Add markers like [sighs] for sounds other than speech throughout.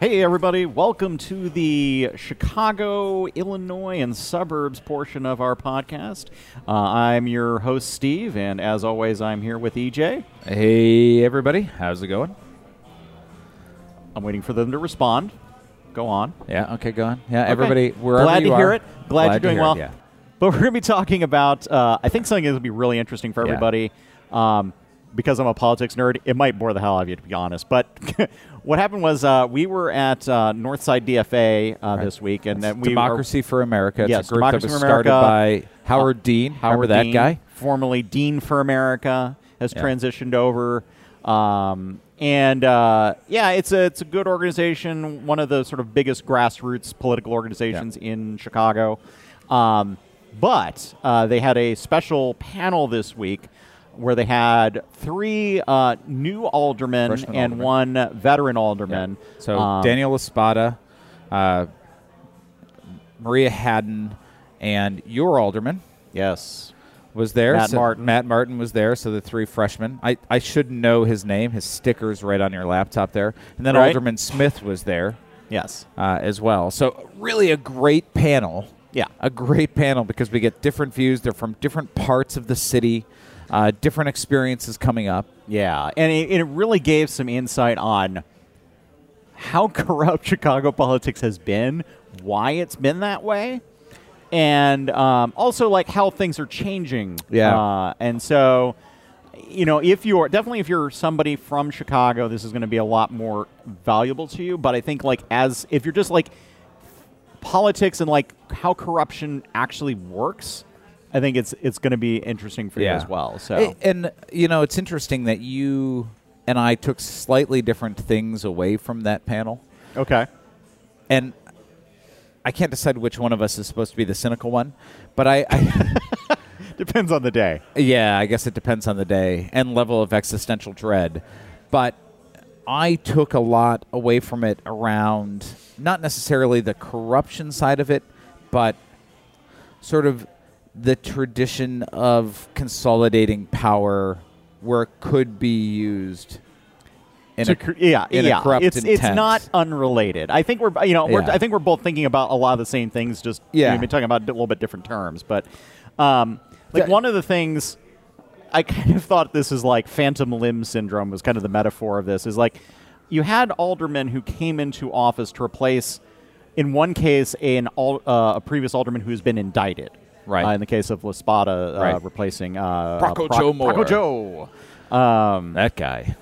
Hey, everybody, welcome to the Chicago, Illinois, and suburbs portion of our podcast. Uh, I'm your host, Steve, and as always, I'm here with EJ. Hey, everybody. How's it going? I'm waiting for them to respond. Go on. Yeah, okay, go on. Yeah, everybody, wherever Glad you to hear are, it. Glad, you're doing hear it, well. yeah. But we're going to be talking about, uh, I think something that's going to be really interesting for Yeah. everybody. Um, because I'm a politics nerd, it might bore the hell out of you, to be honest. But [laughs] what happened was uh, we were at uh, Northside DFA uh, this week, and then we Democracy for America. It's Yes, a group Democracy that was started by Howard Dean. Howard that Dean, guy? formerly Dean for America, has Yeah. transitioned over. Um, and uh, yeah, it's a it's a good organization, one of the sort of biggest grassroots political organizations in Chicago. Um, but uh, they had a special panel this week where they had three uh, new aldermen Freshman and alderman. one veteran alderman. So Um, Daniel La Spata, uh, Maria Hadden, and your alderman yes, was there. Matt So Martin. Matt Martin was there. So the three freshmen. I, I should know his name. His sticker's right on your laptop there. And then Right. Alderman Smith was there yes, uh, as well. So really a great panel. yeah. a great panel because we get different views. They're from different parts of the city, uh, different experiences coming up. Yeah, and it, it really gave some insight on how [laughs] corrupt Chicago politics has been, why it's been that way, and um, also like how things are changing. Yeah. uh, and so you know, if you're definitely if you're somebody from Chicago, this is going to be a lot more valuable to you. But I think like as if you're just like politics and like how corruption actually works. I think it's it's going to be interesting for you as well. So A- and you know, it's interesting that you and I took slightly different things away from that panel, okay, and I can't decide which one of us is supposed to be the cynical one. But I, I [laughs] depends on the day. Yeah, I guess it depends on the day and level of existential dread. But I took a lot away from it around not necessarily the corruption side of it, but sort of the tradition of consolidating power where it could be used in a, cr- yeah, in a yeah. corrupt it's it's not unrelated. I think we're you know we're, Yeah. I think we're both thinking about a lot of the same things. Just Yeah. we've been talking about a little bit different terms, but um, like That- one of the things I kind of thought this is like phantom limb syndrome was kind of the metaphor of this is like you had aldermen who came into office to replace, in one case, an al- uh, a previous alderman who's been indicted. Right. Uh, in the case of La Spata uh, Right. replacing uh, Proco uh, Proc- Joe Moore. Proco Joe. Um, that guy.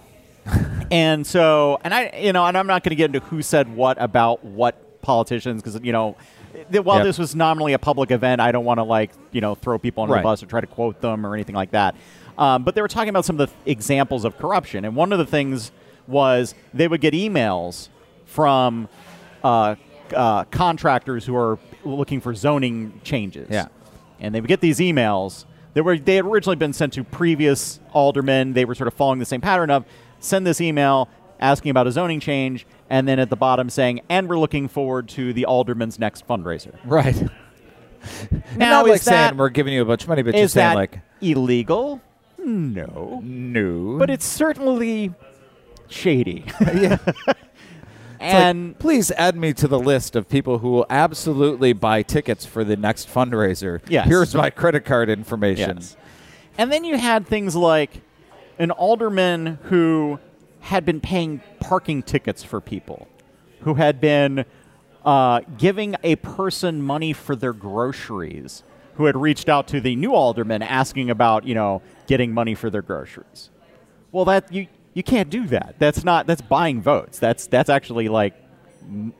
[laughs] and so, and I, you know, and I'm not going to get into who said what about what politicians, because you know, th- while Yep. this was nominally a public event, I don't want to like you know throw people under Right. the bus or try to quote them or anything like that. Um, but they were talking about some of the th- examples of corruption, and one of the things was they would get emails from uh, uh, contractors who are looking for zoning changes. Yeah. And they would get these emails. They were they had originally been sent to previous aldermen. They were sort of following the same pattern of send this email asking about a zoning change, and then at the bottom saying, "And we're looking forward to the alderman's next fundraiser." Right. [laughs] Now, not like that saying we're giving you a bunch of money, but just saying that like illegal? No, no. but it's certainly shady. [laughs] yeah. It's like, and please add me to the list of people who will absolutely buy tickets for the next fundraiser. Yes. Here's my credit card information. Yes. And then you had things like an alderman who had been paying parking tickets for people, who had been uh, giving a person money for their groceries, who had reached out to the new alderman asking about, you know, getting money for their groceries. Well, that you you can't do that. That's not that's buying votes. That's that's actually like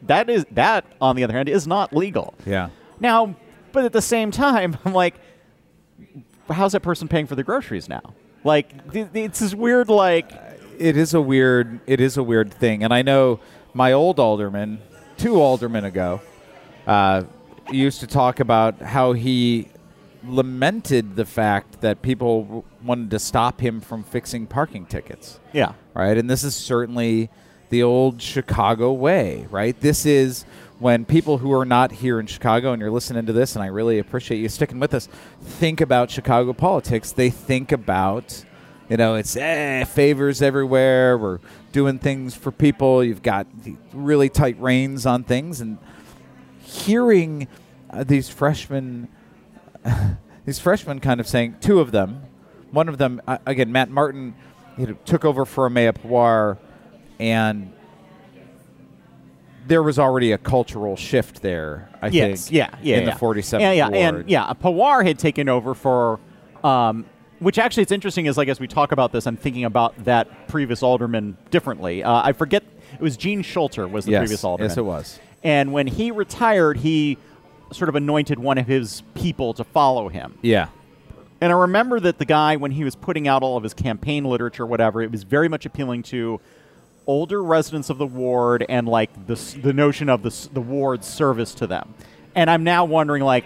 that is that on the other hand is not legal. Yeah. Now, but at the same time, [laughs] I'm like, how's that person paying for the groceries now? Like, it's this weird, like, It is a weird it is a weird thing. And I know my old alderman, two aldermen ago, uh, used to talk about how he lamented the fact that people wanted to stop him from fixing parking tickets. yeah, right? And this is certainly the old Chicago way, right? This is when people who are not here in Chicago and you're listening to this, and I really appreciate you sticking with us, think about Chicago politics. They think about You know, it's eh, favors everywhere. We're doing things for people. You've got really tight reins on things, and hearing uh, these freshmen, [laughs] these freshmen, kind of saying two of them. One of them, again, Matt Martin, took over for Ameya Pawar, and there was already a cultural shift there. I yes, think. yeah, yeah, in yeah. the 47th yeah, yeah, ward. and yeah, Pawar had taken over for, um, which actually it's interesting is like as we talk about this, I'm thinking about that previous alderman differently. Uh, I forget it was Gene Schulter was the Yes, previous alderman. yes, it was. And when he retired, he sort of anointed one of his people to follow him. Yeah. And I remember that the guy, when he was putting out all of his campaign literature, whatever, it was very much appealing to older residents of the ward and like the the notion of the the ward's service to them. And I'm now wondering, like,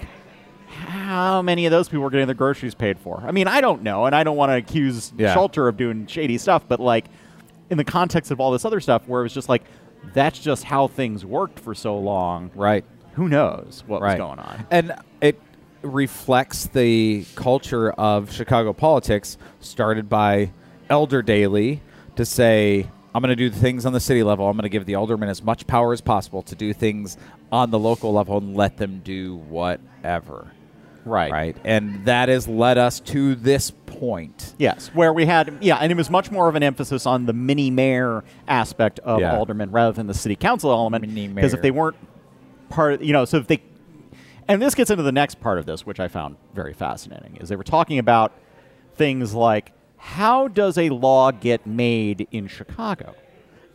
how many of those people were getting their groceries paid for? I mean, I don't know, and I don't want to accuse Yeah. Schulter of doing shady stuff, but like, in the context of all this other stuff, where it was just like, that's just how things worked for so long. Right. Who knows what right. was going on? And it reflects the culture of Chicago politics, started by Elder Daley to say, I'm going to do things on the city level. I'm going to give the aldermen as much power as possible to do things on the local level and let them do whatever. Right. Right. And that has led us to this point. Yes, where we had yeah, and it was much more of an emphasis on the mini mayor aspect of Yeah. aldermen rather than the city council element. Because if they weren't part, of, you know, so if they, and this gets into the next part of this, which I found very fascinating, is they were talking about things like how does a law get made in Chicago,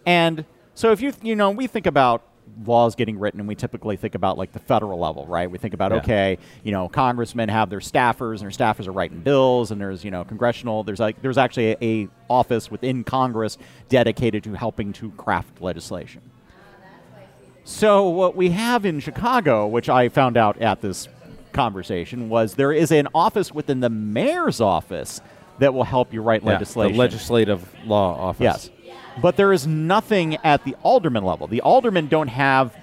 and so if you you know we think about laws getting written and we typically think about like the federal level right? We think about Yeah. okay you know congressmen have their staffers and their staffers are writing bills and there's you know congressional there's like there's actually a, a office within congress dedicated to helping to craft legislation so what we have in chicago which i found out at this conversation was there is an office within the mayor's office that will help you write Yeah, legislation The legislative law office. Yes. But there is nothing at the alderman level. The aldermen don't have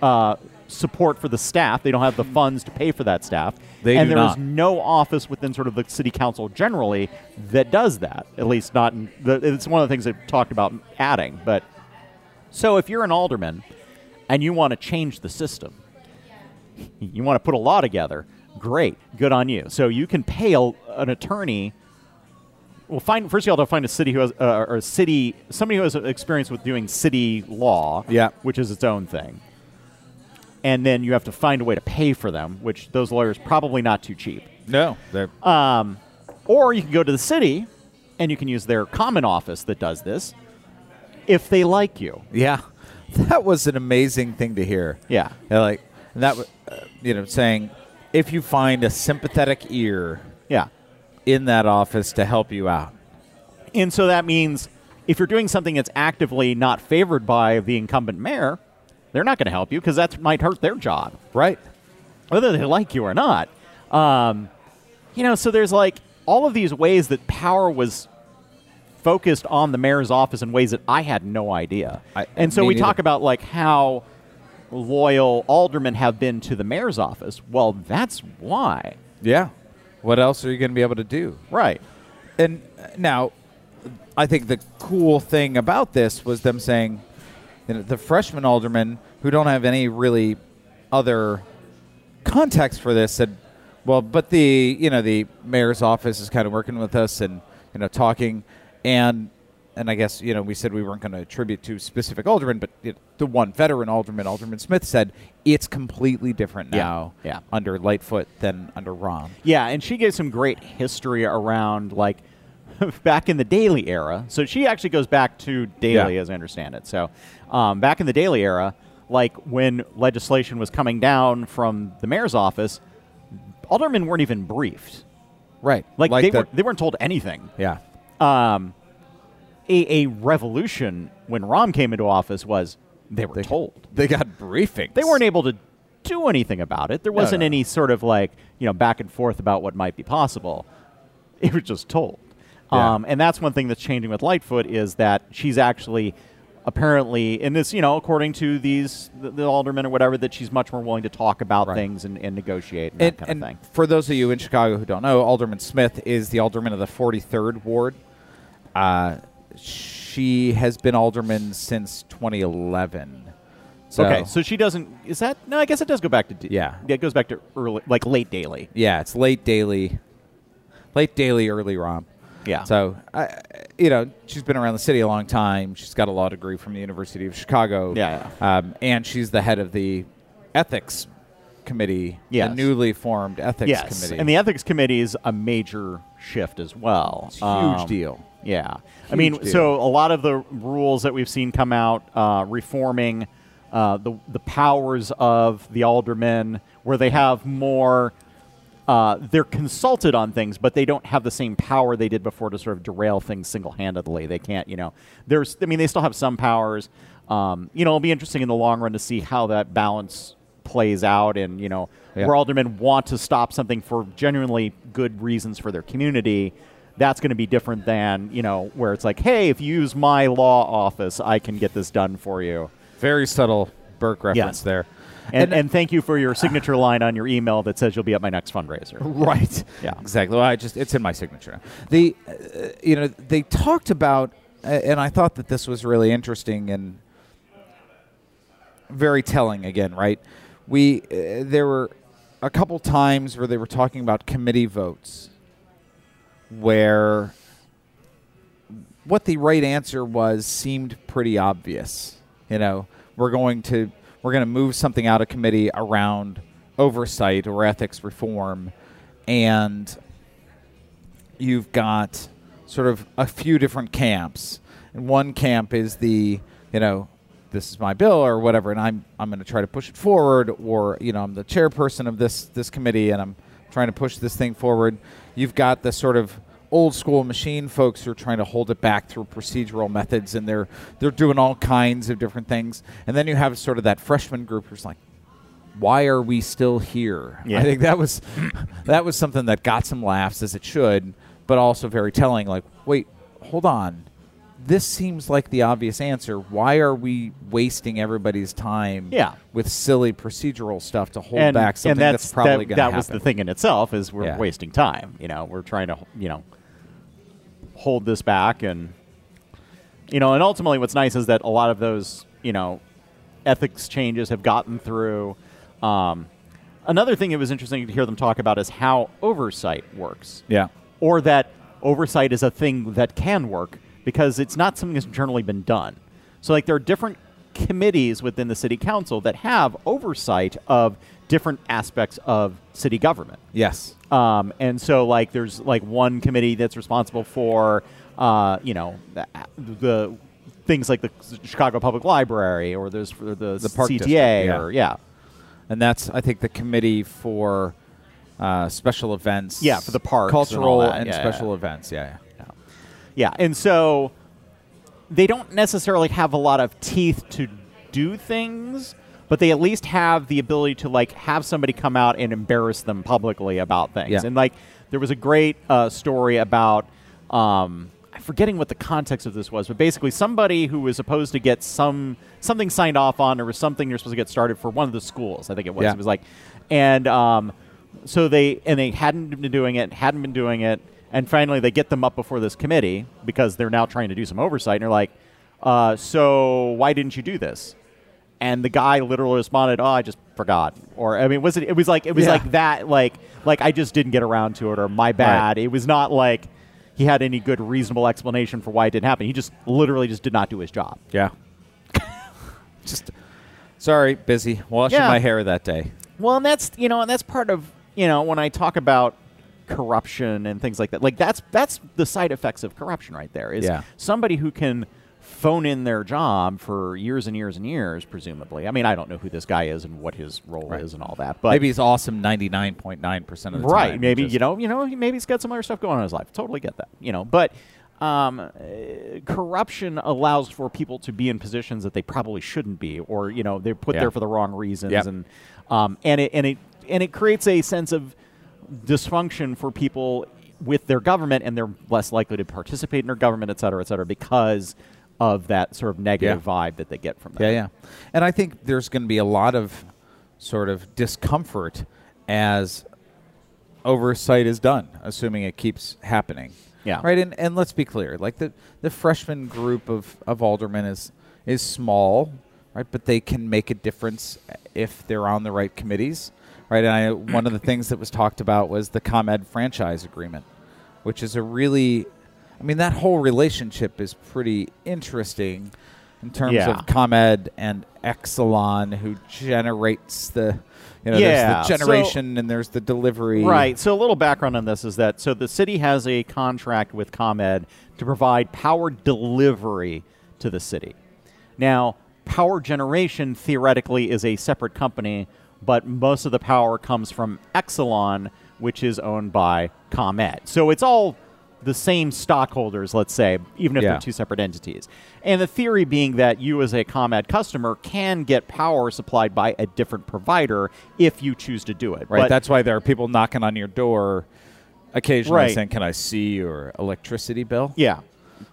uh, support for the staff. They don't have the funds to pay for that staff. They and there is not. no office within sort of the city council generally that does that. At least not in the, it's one of the things they've talked about adding. But so if you're an alderman and you want to change the system, you want to put a law together, great, good on you. So you can pay a, an attorney. Well, find first you have to find a city who has uh, or a city somebody who has experience with doing city law, Yeah. which is its own thing. And then you have to find a way to pay for them, which those lawyers probably not too cheap. No. They're, Um, or you can go to the city, and you can use their common office that does this, if they like you. yeah. [laughs] That was an amazing thing to hear. Yeah. Like and that, uh, you know, saying if you find a sympathetic ear Yeah. in that office to help you out. And so that means if you're doing something that's actively not favored by the incumbent mayor, they're not going to help you because that might hurt their job, Right. whether they like you or not. Um, you know, so there's like all of these ways that power was focused on the mayor's office in ways that I had no idea. I- and so we neither. talk about like how loyal aldermen have been to the mayor's office. Well, that's why. Yeah. What else are you going to be able to do? Right. And uh, now, I think the cool thing about this was them saying, you know, the freshman aldermen who don't have any really other context for this said, well, but the you know the mayor's office is kind of working with us and you know talking, and and I guess you know we said we weren't going to attribute to specific aldermen, but it, the one veteran alderman, Alderman Smith, said it's completely different now yeah. under Lightfoot than under Rahm. Yeah, and she gave some great history around like [laughs] back in the Daley era. So she actually goes back to Daley, Yeah. as I understand it. So um, back in the Daley era, like when legislation was coming down from the mayor's office, aldermen weren't even briefed. Right, Like, they the- weren't they weren't told anything. yeah. Um, a, a revolution when Rahm came into office was they were told. They got briefings. They weren't able to do anything about it. There wasn't no. any sort of like, you know, back and forth about what might be possible. [laughs] It was just told. Yeah. Um, and that's one thing that's changing with Lightfoot is that she's actually apparently in this, you know, according to these the, the aldermen or whatever, that she's much more willing to talk about Right. things and, and negotiate and, that And, kind and of thing. for those of you in Chicago who don't know, Alderman Smith is the alderman of the 43rd ward. Uh, she has been alderman since 2011. So, okay, so she doesn't. Is that no? I guess it does go back to D- Yeah. It goes back to early, like late Daley. yeah, it's late Daley, late Daley, early Rahm. Yeah. So, I, you know, she's been around the city a long time. She's got a law degree from the University of Chicago. Yeah, Um, and she's the head of the ethics committee, Yes. the newly formed ethics yes, committee. and the ethics committee is a major shift as well. It's a huge Um, deal. Yeah, I mean, deal. so a lot of the rules that we've seen come out uh, reforming uh, the the powers of the aldermen, where they have more. Uh, they're consulted on things, but they don't have the same power they did before to sort of derail things single-handedly. They can't, you know. There's, I mean, they still have some powers. Um, you know, it'll be interesting in the long run to see how that balance plays out, and you know, Yeah. where aldermen want to stop something for genuinely good reasons for their community. That's going to be different than you know, where it's like, hey, if you use my law office, I can get this done for you. Very subtle Burke reference Yes. there. And, and thank you for your signature line on your email that says you'll be at my next fundraiser. Right. Yeah. Exactly. Well, I just it's in my signature. The uh, you know they talked about uh, and I thought that this was really interesting and very telling again, right? We uh, there were a couple times where they were talking about committee votes where what the right answer was seemed pretty obvious. You know, we're going to we're going to move something out of committee around oversight or ethics reform, and you've got sort of a few different camps. And one camp is the you know this is my bill or whatever, and I'm I'm going to try to push it forward, or you know I'm the chairperson of this this committee and I'm trying to push this thing forward. You've got the sort of old school machine folks who are trying to hold it back through procedural methods, and they're they're doing all kinds of different things. And then you have sort of that freshman group who's like, why are we still here? Yeah. I think that was that was something that got some laughs as it should, but also very telling. Like, wait, hold on, this seems like the obvious answer. Why are we wasting everybody's time? Yeah. with silly procedural stuff to hold and, back something that's, that's, probably that, going to that was the thing in itself is we're Yeah. wasting time. You know, we're trying to you know hold this back and you know, and ultimately, what's nice is that a lot of those you know ethics changes have gotten through. Um, another thing that was interesting to hear them talk about is how oversight works. Yeah, or that oversight is a thing that can work because it's not something that's generally been done. So, like, there are different committees within the city council that have oversight of different aspects of city government. yes, Um, and so, like, there's like one committee that's responsible for, uh, you know, the, the things like the Chicago Public Library, or there's for the, The Park CTA, District, yeah. or yeah, and that's I think the committee for uh, special events. Yeah, for the parks and all cultural that. and Yeah, special yeah. events. Yeah, yeah. And so they don't necessarily have a lot of teeth to do things, but they at least have the ability to like have somebody come out and embarrass them publicly about things. Yeah. And like there was a great uh, story about um, I'm forgetting what the context of this was, but basically somebody who was supposed to get some something signed off on or was something you're supposed to get started for one of the schools. I think it was. Yeah. It was like, and um, so they and they hadn't been doing it, hadn't been doing it, and finally they get them up before this committee because they're now trying to do some oversight, and they're like, uh, "So why didn't you do this?" And the guy literally responded, "Oh, I just forgot." Or I mean, was it? It was like it was Yeah. like that, like like I just didn't get around to it, or my bad. It was not like he had any good reasonable explanation for why it didn't happen. He just literally just did not do his job. Yeah. [laughs] Just sorry, busy washing Yeah. my hair that day. Well, and that's you know, and that's part of you know when I talk about corruption and things like that. Like that's that's the side effects of corruption right there. Is Yeah. somebody who can phone in their job for years and years and years, presumably. I mean, I don't know who this guy is and what his role Right. is and all that, but Maybe he's awesome ninety nine point nine percent of the right time. Right? Maybe you know you know maybe he's got some other stuff going on in his life totally get that you know but um, uh, corruption allows for people to be in positions that they probably shouldn't be or you know they're put Yeah. there for the wrong reasons Yep. and um, and it and it and it creates a sense of dysfunction for people with their government and they're less likely to participate in their government et cetera et cetera because of that sort of negative Yeah. vibe that they get from that Yeah, yeah. And I think there's going to be a lot of sort of discomfort as oversight is done, assuming it keeps happening. Yeah. Right. And and let's be clear, like the the freshman group of of aldermen is is small, right? But they can make a difference if they're on the right committees, right? And I, one of the things that was talked about was the ComEd franchise agreement, which is a really, I mean, that whole relationship is pretty interesting in terms Yeah. of ComEd and Exelon, who generates the, you know, Yeah, there's the generation and there's the delivery. Right. So a little background on this is that so the city has a contract with ComEd to provide power delivery to the city. Now, power generation theoretically is a separate company, but most of the power comes from Exelon, which is owned by ComEd. So it's all the same stockholders, let's say, even if Yeah. they're two separate entities. And the theory being that you, as a ComEd customer, can get power supplied by a different provider if you choose to do it. Right. But- That's why there are people knocking on your door occasionally Right. saying, "Can I see your electricity bill?" Yeah.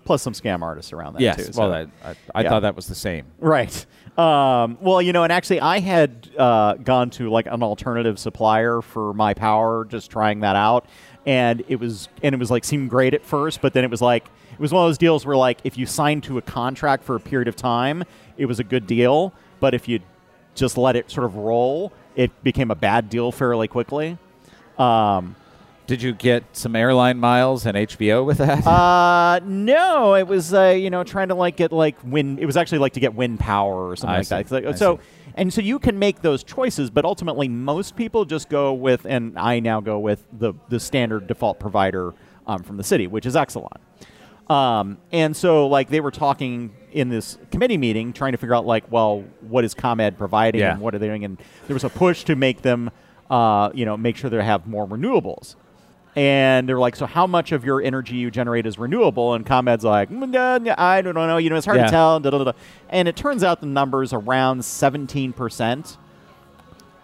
Plus some scam artists around that Yes. too. well, so- that, I, I yeah. thought that was the same. right. Um, well, you know, and actually, I had uh, gone to like an alternative supplier for my power, just trying that out, and it was and it was like seemed great at first, but then it was like it was one of those deals where like if you signed to a contract for a period of time, it was a good deal, but if you just let it sort of roll, it became a bad deal fairly quickly. Um, Did you get some airline miles and HBO with that? Uh, no, it was uh, you know trying to like get like wind. It was actually like to get wind power or something I like see. that. It's like- I so, see. and so you can make those choices, but ultimately most people just go with, and I now go with the the standard default provider um, from the city, which is Exelon. Um, and so like they were talking in this committee meeting, trying to figure out like, well, what is ComEd providing Yeah. and what are they doing? And there was a push to make them, uh, you know, make sure they have more renewables. And they're like, so how much of your energy you generate is renewable? And ComEd's like, "Mm, I don't know. You know, it's hard Yeah. to tell. da, da, da." And it turns out the number's around 17%.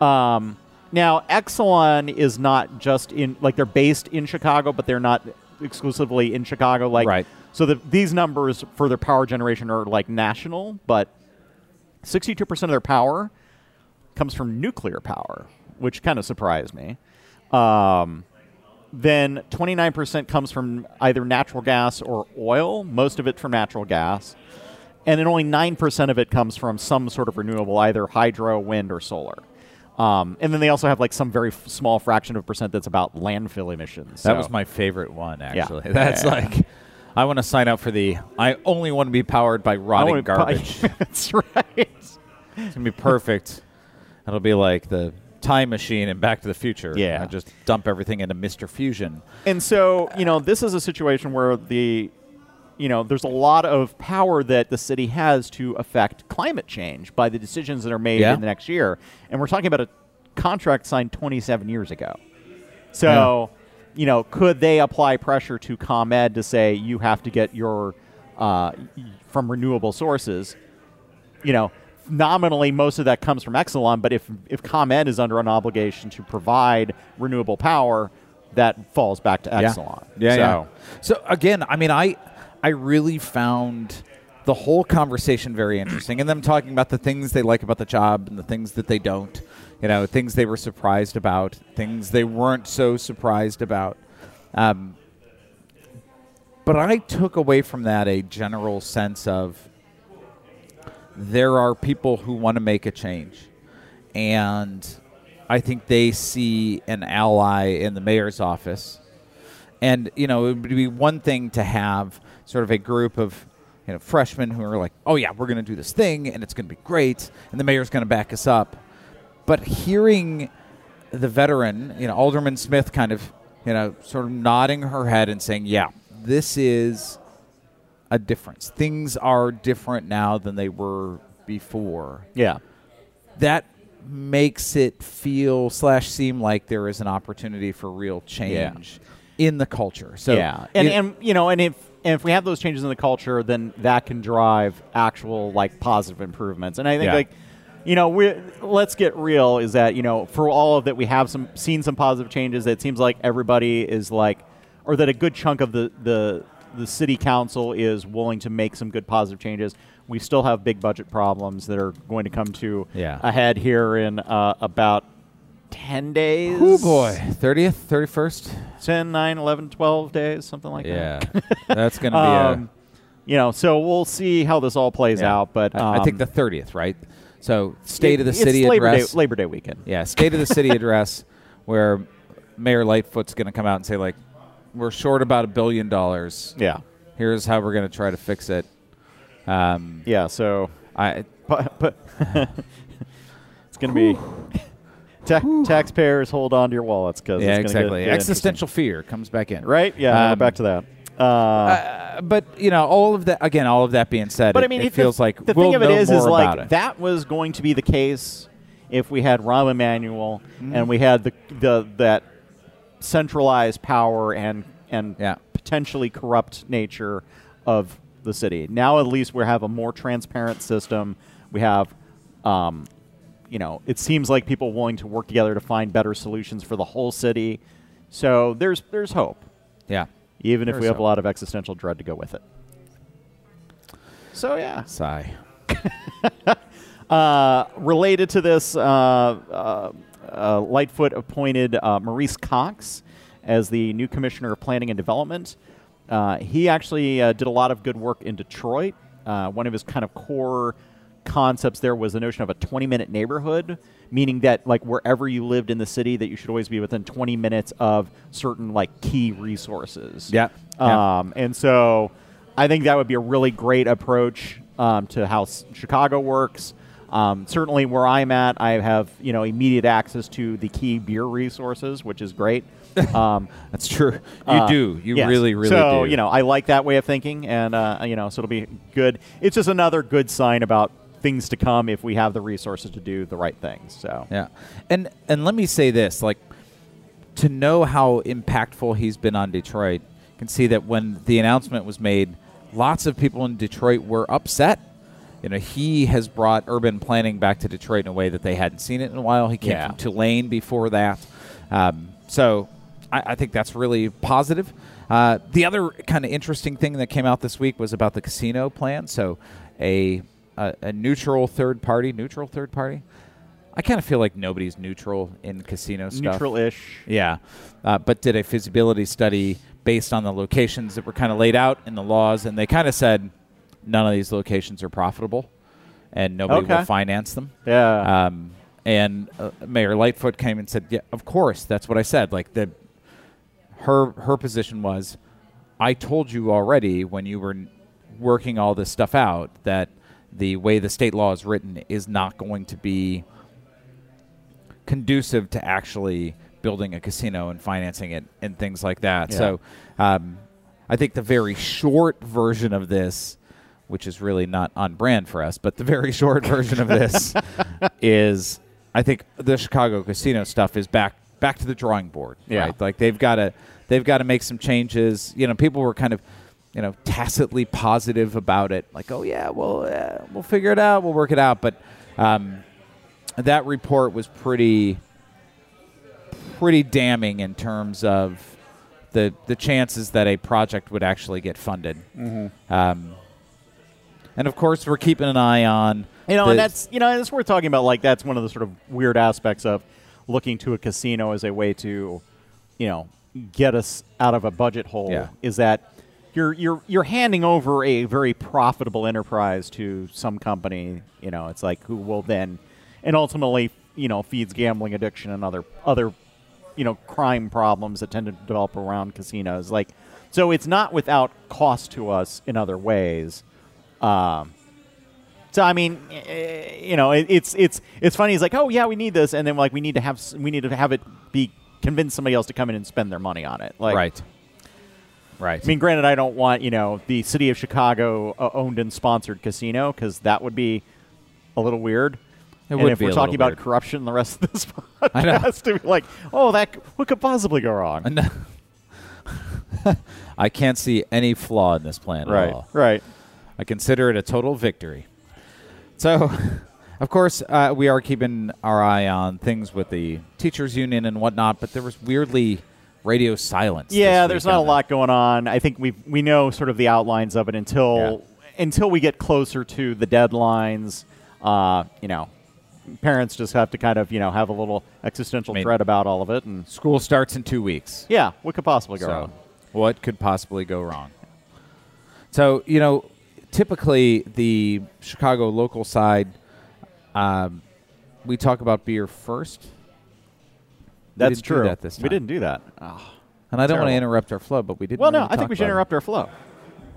Um, now, Exelon is not just in, like, they're based in Chicago, but they're not exclusively in Chicago. Like, Right. So the, these numbers for their power generation are like national, but 62% of their power comes from nuclear power, which kind of surprised me. Um, then 29% comes from either natural gas or oil, most of it from natural gas. And then only 9% of it comes from some sort of renewable, either hydro, wind, or solar. Um, and then they also have like some very f- small fraction of percent that's about landfill emissions. that was my favorite one, actually. Yeah. [laughs] That's Yeah. like, I want to sign up for the. I only want to be powered by rotting garbage. [laughs] that's right. It's gonna be perfect. It'll be like the time machine and Back to the Future. Yeah. I just dump everything into Mister Fusion. And so, you know, this is a situation where the, you know, there's a lot of power that the city has to affect climate change by the decisions that are made Yeah. in the next year. And we're talking about a contract signed 27 years ago. So, you know, could they apply pressure to ComEd to say you have to get your uh, from renewable sources? You know, nominally most of that comes from Exelon, but if if ComEd is under an obligation to provide renewable power, that falls back to Exelon. Yeah, yeah so, yeah. So again, I mean, I I really found the whole conversation very interesting, and them talking about the things they like about the job and the things that they don't. You know, things they were surprised about, things they weren't so surprised about. Um, but I took away from that a general sense of there are people who want to make a change. And I think they see an ally in the mayor's office. And, you know, it would be one thing to have sort of a group of, you know, freshmen who are like, oh, yeah, we're going to do this thing and it's going to be great and the mayor's going to back us up. But hearing the veteran, you know, Alderman Smith kind of, you know, sort of nodding her head and saying, yeah, this is a difference. Things are different now than they were before. yeah. That makes it feel slash seem like there is an opportunity for real change in the culture. So yeah, and it- and you know, and if and if we have those changes in the culture, then that can drive actual like positive improvements. And I think Yeah. like, you know, we let's get real. Is that you know, for all of that, we have some seen some positive changes. It seems like everybody is like, or that a good chunk of the the the city council is willing to make some good positive changes. We still have big budget problems that are going to come to Yeah. a head here in uh, about 10 days. Oh boy, thirtieth, thirty first. 10, 9, 11, 12 days, something like Yeah, that. Yeah. That's going to be [laughs] Um, you know, so we'll see how this all plays yeah. out. But I, I think um, the thirtieth, right? So, state of the city it's Labor address. Day, Labor Day weekend. Yeah, state of the city [laughs] address, where Mayor Lightfoot's going to come out and say like, we're short about a billion dollars. Yeah. Here's how we're going to try to fix it. Um, Yeah. So, I but, but [laughs] it's going to be ta- taxpayers hold on to your wallets because yeah, it's exactly. Get, get Existential fear comes back in. Right? Yeah. Um, back to that. Uh, Uh, but you know, all of that again. All of that being said, but it, I mean, it it- feels the, like the we'll thing of it is, is, more is about like it. that was going to be the case if we had Rahm Emanuel Mm-hmm. and we had the the that centralized power and and Yeah. potentially corrupt nature of the city. Now at least we have a more transparent system. We have, um, you know, it seems like people willing to work together to find better solutions for the whole city. So there's there's hope, Yeah. even if we have hope. a lot of existential dread to go with it. So yeah, Sigh. [laughs] uh, related to this, uh, uh, uh, Lightfoot appointed uh, Maurice Cox as the new commissioner of planning and development. Uh, he actually uh, did a lot of good work in Detroit. Uh, one of his kind of core concepts there was the notion of a 20-minute neighborhood, meaning that like wherever you lived in the city, that you should always be within 20 minutes of certain like key resources. Yeah. Yeah. Um, and so I think that would be a really great approach um, to how s- Chicago works. Um, certainly, where I'm at, I have you know immediate access to the key beer resources, which is great. [laughs] Um, That's true. You uh, do. You yes. really, really so, do. you know, I like that way of thinking, and uh, you know, so it'll be good. It's just another good sign about things to come if we have the resources to do the right things. So, Yeah, and and let me say this: like to know how impactful he's been on Detroit, you can see that when the announcement was made, lots of people in Detroit were upset. You know, he has brought urban planning back to Detroit in a way that they hadn't seen it in a while. He came Yeah. from Tulane before that, um, so I, I think that's really positive. Uh, the other kind of interesting thing that came out this week was about the casino plan. So, a a, a neutral third party, neutral third party. I kind of feel like nobody's neutral in casino stuff. neutral-ish. Yeah. Uh, but did a feasibility study based on the locations that were kind of laid out in the laws, and they kind of said none of these locations are profitable and nobody Okay. will finance them. Yeah. Um, and uh, Mayor Lightfoot came and said, "Yeah, of course, that's what I said." Like the her her position was, I told you already when you were working all this stuff out that the way the state law is written is not going to be conducive to actually building a casino and financing it and things like that. Yeah. So, um, I think the very short version of this, which is really not on brand for us, but the very [laughs] short version of this is, I think the Chicago casino stuff is back back to the drawing board. Yeah. right? like they've got to they've got to make some changes. You know, people were kind of. You know, tacitly positive about it, like, "Oh yeah, well, uh, we'll figure it out, we'll work it out." But um, that report was pretty pretty damning in terms of the the chances that a project would actually get funded. Mm-hmm. Um, and of course, we're keeping an eye on You know, and that's you know, that's worth talking about. Like that's one of the sort of weird aspects of looking to a casino as a way to, you know, get us out of a budget hole. Yeah. Is that you're you're you're handing over a very profitable enterprise to some company. You know, it's like who will then, and ultimately, you know, feeds gambling addiction and other other, you know, crime problems that tend to develop around casinos. Like, so it's not without cost to us in other ways. Um, so I mean, eh, you know, it, it's it's it's funny. He's like, oh yeah, we need this, and then like we need to have we need to have it be convince somebody else to come in and spend their money on it. Like, right, right. I mean, granted, I don't want you know the city of Chicago uh, owned and sponsored casino because that would be a little weird. It and if be we're talking about weird. corruption, the rest of this [laughs] podcast to be like, oh, that what could possibly go wrong? [laughs] I can't see any flaw in this plan at right, right. I consider it a total victory. So, [laughs] of course, uh, we are keeping our eye on things with the teachers union and whatnot. But there was weirdly radio silence. Yeah, there's not a lot going on. I think we we know sort of the outlines of it until until we get closer to the deadlines. Uh, you know, parents just have to kind of you know have a little existential mean- dread about all of it, and School starts in two weeks. yeah, what could possibly go So, wrong? what could possibly go wrong? So, you know, typically the Chicago local side, um, we talk about beer first. That's true. that this We didn't do that. Oh. And I don't want to interrupt our flow, but we did. Well, no, I think we should interrupt our flow.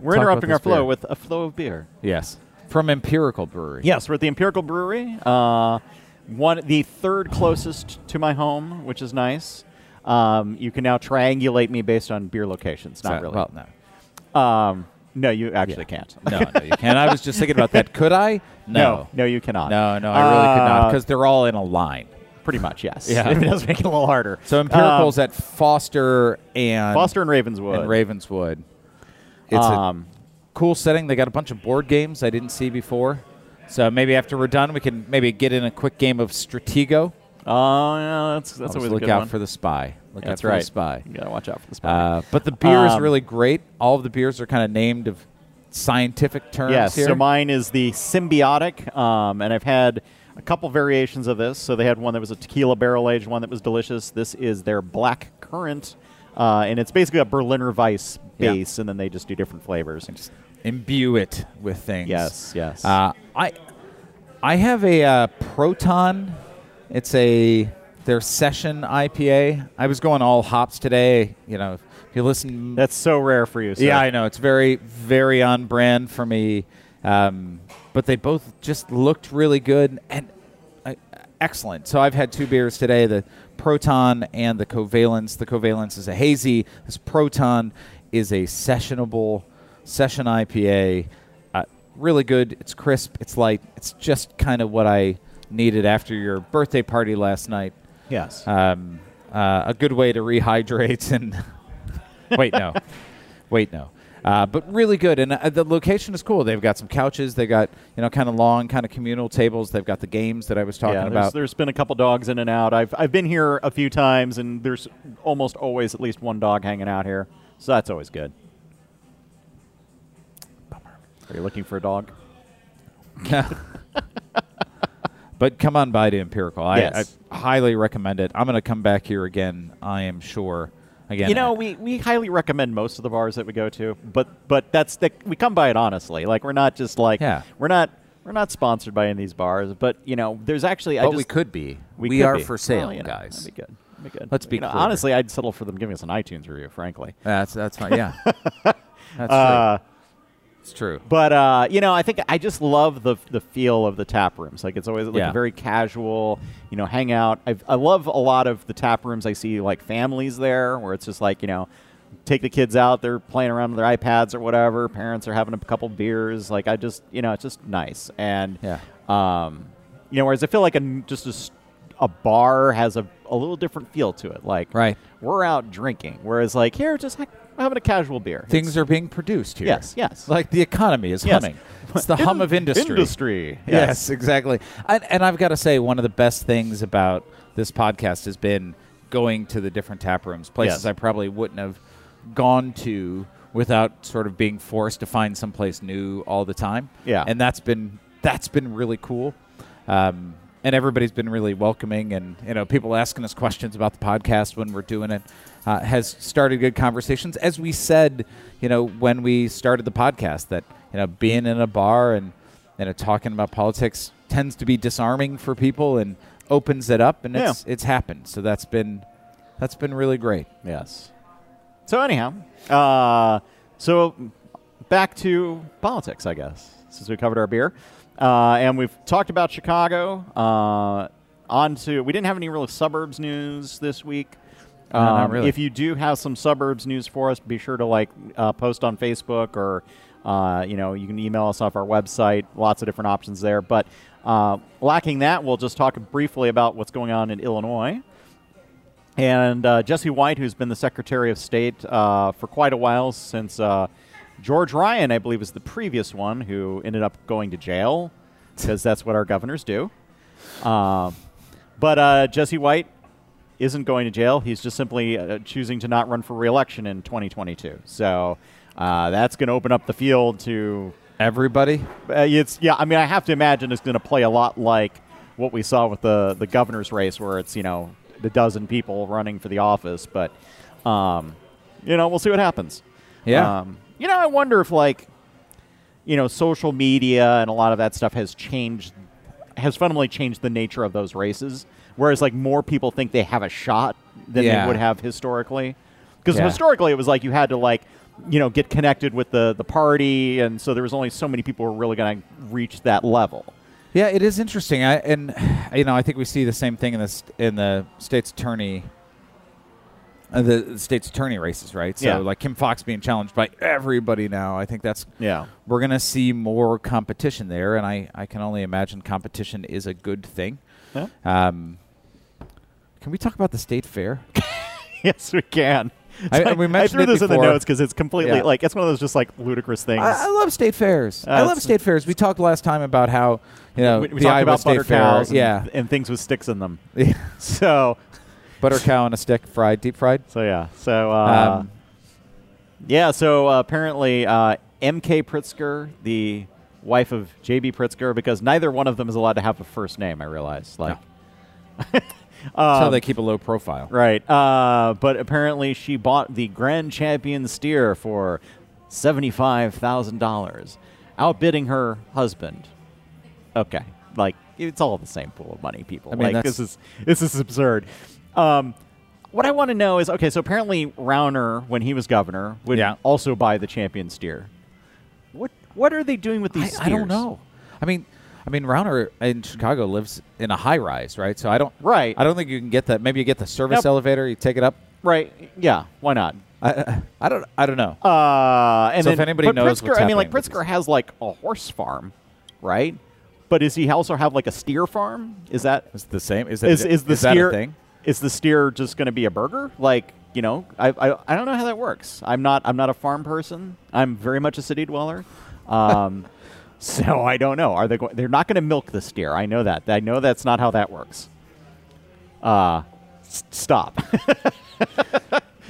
We're Talk interrupting our flow beer. with a flow of beer. Yes, from Empirical Brewery. Yes, we're at the Empirical Brewery. Uh, one, the third closest to my home, which is nice. Um, you can now triangulate me based on beer locations. Not So- really. Well, no, Um, no, you actually Yeah. can't. no, no, you can't. I was just thinking about that. [laughs] Could I? no, no, you cannot. no, no. I really could not Uh, because they're all in a line. pretty much yes. Yeah. [laughs] it does make it a little harder. So Empirical's at Foster and Um, Foster and Ravenswood. and Ravenswood. It's um, a cool setting. They got a bunch of board games I didn't see before. So maybe after we're done, we can maybe get in a quick game of Stratego. oh yeah, that's that's Always always look out one. for the spy. Look that's right. the spy. You gotta watch out for the spy. Uh, but the beer is Um, really great. All of the beers are kind of named of scientific terms Yes, here. so mine is the symbiotic, um, and I've had a couple variations of this. So they had one that was a tequila barrel aged one that was delicious. This is their black currant, uh, and it's basically a Berliner Weiss Yeah. base, and then they just do different flavors. And just imbue it with things. Yes, yes. Uh, I I have a uh, Proton. It's a their session IPA. I was going all hops today. You know, if you listen, That's so rare for you. Sir. yeah, I know it's very very on brand for me. Um, but they both just looked really good and uh, excellent. So I've had two beers today: the Proton and the Covalence. The Covalence is a hazy. This Proton is a sessionable session IPA. Uh, really good. It's crisp. It's light. It's just kind of what I needed after your birthday party last night. Yes. Um, uh, a good way to rehydrate and [laughs] wait, no, wait, no. Uh, but really good, and uh, the location is cool. They've got some couches. They got you know kind of long, kind of communal tables. They've got the games that I was talking yeah, there's, about. there's been a couple dogs in and out. I've I've been here a few times, and there's almost always at least one dog hanging out here, so that's always good. Bummer. Are you looking for a dog? [laughs] [laughs] but come on by to Empirical. I, Yes. I highly recommend it. I'm going to come back here again. I am sure. Again, You know, we, we highly recommend most of the bars that we go to, but but that's the, we come by it honestly. Like we're not just like Yeah. we're not we're not sponsored by any of these bars, but you know, there's actually I but just we could be. we, We, could are be. for sale, Well, you know, guys. That'd be good. That'd be good. Let's be You know, honestly, I'd settle for them giving us an iTunes review. Frankly, That's that's fine. Yeah, [laughs] that's uh, true. It's true. But uh, you know, I think I just love the the feel of the tap rooms. Like it's always like Yeah. very casual, you know, hangout. I I love a lot of the tap rooms. I see like families there, where it's just like you know, take the kids out, they're playing around with their iPads or whatever. Parents are having a couple beers. Like I just you know, it's just nice. And Yeah. um, you know, whereas I feel like a just a a bar has a a little different feel to it. Like Right. we're out drinking, whereas like here, just like having a casual beer. Things are being produced here. Yes, yes. Like the economy is Yes. humming. It's the [laughs] hum of industry. Industry. Yes, exactly. And, and I've got to say, one of the best things about this podcast has been going to the different tap rooms, places Yes. I probably wouldn't have gone to without sort of being forced to find someplace new all the time. Yeah. and that's been that's been really cool. Um, and everybody's been really welcoming, and you know, people asking us questions about the podcast when we're doing it uh, has started good conversations. As we said, you know, when we started the podcast, that you know, being in a bar and you know, talking about politics tends to be disarming for people and opens it up, and it's it's happened. So that's been that's been really great. Yes. So anyhow, uh, so back to politics, I guess, since we covered our beer, uh, and we've talked about Chicago. Uh, on to we didn't have any real suburbs news this week. No, not Um, really. If you do have some suburbs news for us, be sure to like uh, post on Facebook or uh, you know you can email us off our website. Lots of different options there. But uh, lacking that, we'll just talk briefly about what's going on in Illinois. And uh, Jesse White, who's been the Secretary of State uh, for quite a while since uh, George Ryan, I believe, is the previous one who ended up going to jail [laughs] because that's what our governors do. Um, but uh, Jesse White isn't going to jail. He's just simply uh, choosing to not run for reelection in 2022. So uh, that's going to open up the field to Everybody, uh, it's yeah. I mean, I have to imagine it's going to play a lot like what we saw with the the governor's race, where it's you know a dozen people running for the office. But um, you know, we'll see what happens. Yeah. Um, you know, I wonder if like you know, social media and a lot of that stuff has changed, has fundamentally changed the nature of those races. Whereas like more people think they have a shot than Yeah. they would have historically. Because Yeah. historically, it was like you had to like, you know, get connected with the the party, and so there was only so many people who were really going to reach that level. Yeah, it is interesting. I and [sighs] you know I think we see the same thing in the st- in the state's attorney. Uh, the, the state's attorney races, right? So, Yeah. like Kim Foxx being challenged by everybody now. I think that's Yeah. we're going to see more competition there, and I, I can only imagine competition is a good thing. Yeah. Um, can we talk about the state fair? [laughs] yes, we can. I- So we mentioned threw it this in the notes because it's completely Yeah. like it's one of those just like ludicrous things. I, I love state fairs. I Uh, love state fairs. We talked last time about how you know we, we the talked Iowa about State butter Fair, cows, and, yeah, and things with sticks in them. Yeah. So, butter cow on a stick, fried, deep fried. so yeah, so uh, Um, yeah, so uh, apparently uh, M.K. Pritzker, the wife of J.B. Pritzker, because neither one of them is allowed to have a first name. I realize, like, [laughs] so Um, they keep a low profile. Right. Uh, but apparently, she bought the Grand Champion steer for seventy-five thousand dollars, outbidding her husband. Okay, like it's all the same pool of money, people. I mean, like this is this is absurd. Um, what I want to know is okay. So apparently, Rauner, when he was governor, would Yeah. also buy the Champion steer. What What are they doing with I, these? I don't know. I mean, I mean, Rauner in Chicago lives in a high rise, right? So I don't. Right. I don't think you can get that. Maybe you get the service elevator, you take it up. Right. Yeah. Why not? I, I, I don't. I don't know. Uh, and So then, if anybody knows Pritzker, I mean, like Pritzker has like a horse farm, right? But does he also have like a steer farm? Is that Is the same? Is, it, is is the that a steer thing? Is the steer just going to be a burger? Like you know, I, I I don't know how that works. I'm not I'm not a farm person. I'm very much a city dweller. Um, [laughs] so I don't know. Are they going? They're not going to milk the steer. I know that. I know that's not how that works. Uh, s- stop.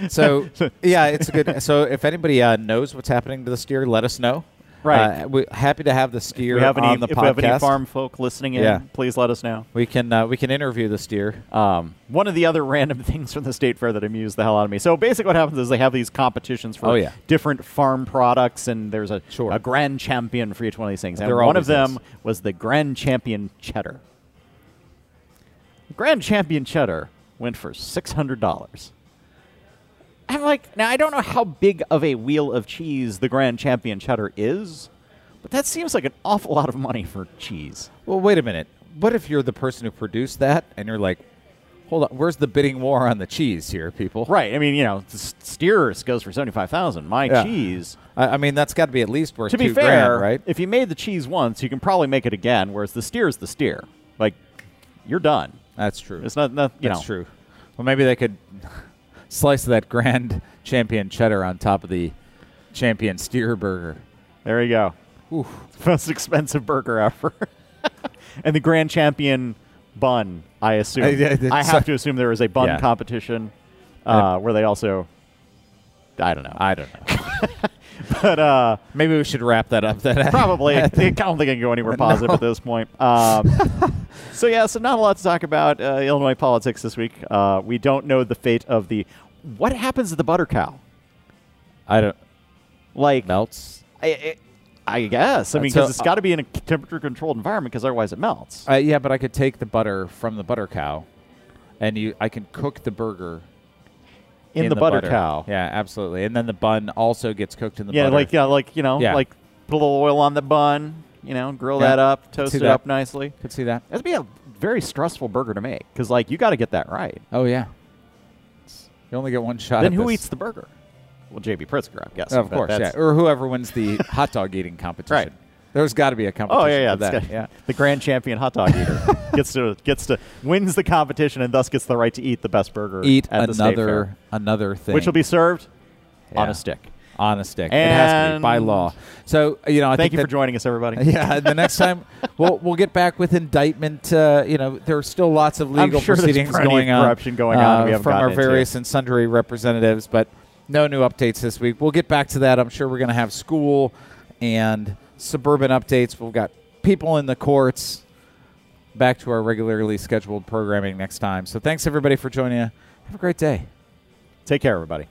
So [laughs] yeah, it's a good. So if anybody uh, knows what's happening to the steer, let us know. Right. Uh, we're happy to have the steer we have any, on the if podcast. we have any farm folk listening in, Yeah. please let us know. We can uh, we can interview the steer. Um, one of the other [laughs] random things from the state fair that amused the hell out of me. So basically, what happens is they have these competitions for Oh, yeah. different farm products, and there's a, Sure. a grand champion for each one of these things. And There one of them is. was the grand champion cheddar. The grand champion cheddar went for six hundred dollars. I'm like, now I don't know how big of a wheel of cheese the grand champion cheddar is, but that seems like an awful lot of money for cheese. Well, wait a minute. What if you're the person who produced that and you're like, hold on, where's the bidding war on the cheese here, people? Right. I mean, you know, steers goes for seventy five thousand. My Yeah. cheese. I, I mean, that's got to be at least worth To be fair, grand, right? if you made the cheese once, you can probably make it again. Whereas the steer is the steer. Like, you're done. That's true. It's not. not you That's know. true. Well, maybe they could [laughs] slice of that grand [laughs] champion cheddar on top of the champion steer burger. There you go. [laughs] Most expensive burger ever. [laughs] and the grand champion bun. I assume. I- I- I, so- have to assume there is a bun Yeah. competition uh, where they also. I don't know. I don't know. but uh, maybe we should wrap that up then. Probably. I don't think I can go anywhere positive No. at this point. Um, so yeah, so not a lot to talk about uh, Illinois politics this week. Uh, we don't know the fate of the. What happens to the butter cow? I don't. Like, Melts. I, I, I guess. I mean, So, because it's got to be in a temperature-controlled environment, because otherwise it melts. Uh, yeah, but I could take the butter from the butter cow, and you, I can cook the burger in, the, butter, cow. Yeah, absolutely. And then the bun also gets cooked in the yeah, butter. like yeah, like you know, Yeah. like put a little oil on the bun. You know, grill Yeah. that up, toast see it that. up nicely. Could see that. That'd be a very stressful burger to make, because like you got to get that right. Oh yeah. You only get one shot. then who this. eats the burger? Well, JB Pritzker, I'm guessing. Of course, yeah. Or whoever wins the [laughs] hot dog eating competition. Right. There's got to be a competition. Oh yeah, yeah, that. yeah. The grand champion hot dog eater [laughs] gets to gets to wins the competition and thus gets the right to eat the best burger. Eat at the state fair, another another thing, which will be served on a stick. On a stick. it has to be by law. So you know, I Thank think you for joining us, everybody. [laughs] Yeah, the next time [laughs] we'll we'll get back with indictment. Uh, you know, there are still lots of legal sure proceedings going on, corruption going on uh, from our into. various and sundry representatives, but no new updates this week. We'll get back to that. I'm sure we're going to have school and suburban updates. We've got people in the courts. back to our regularly scheduled programming next time. So thanks everybody for joining us. Have a great day. Take care, everybody.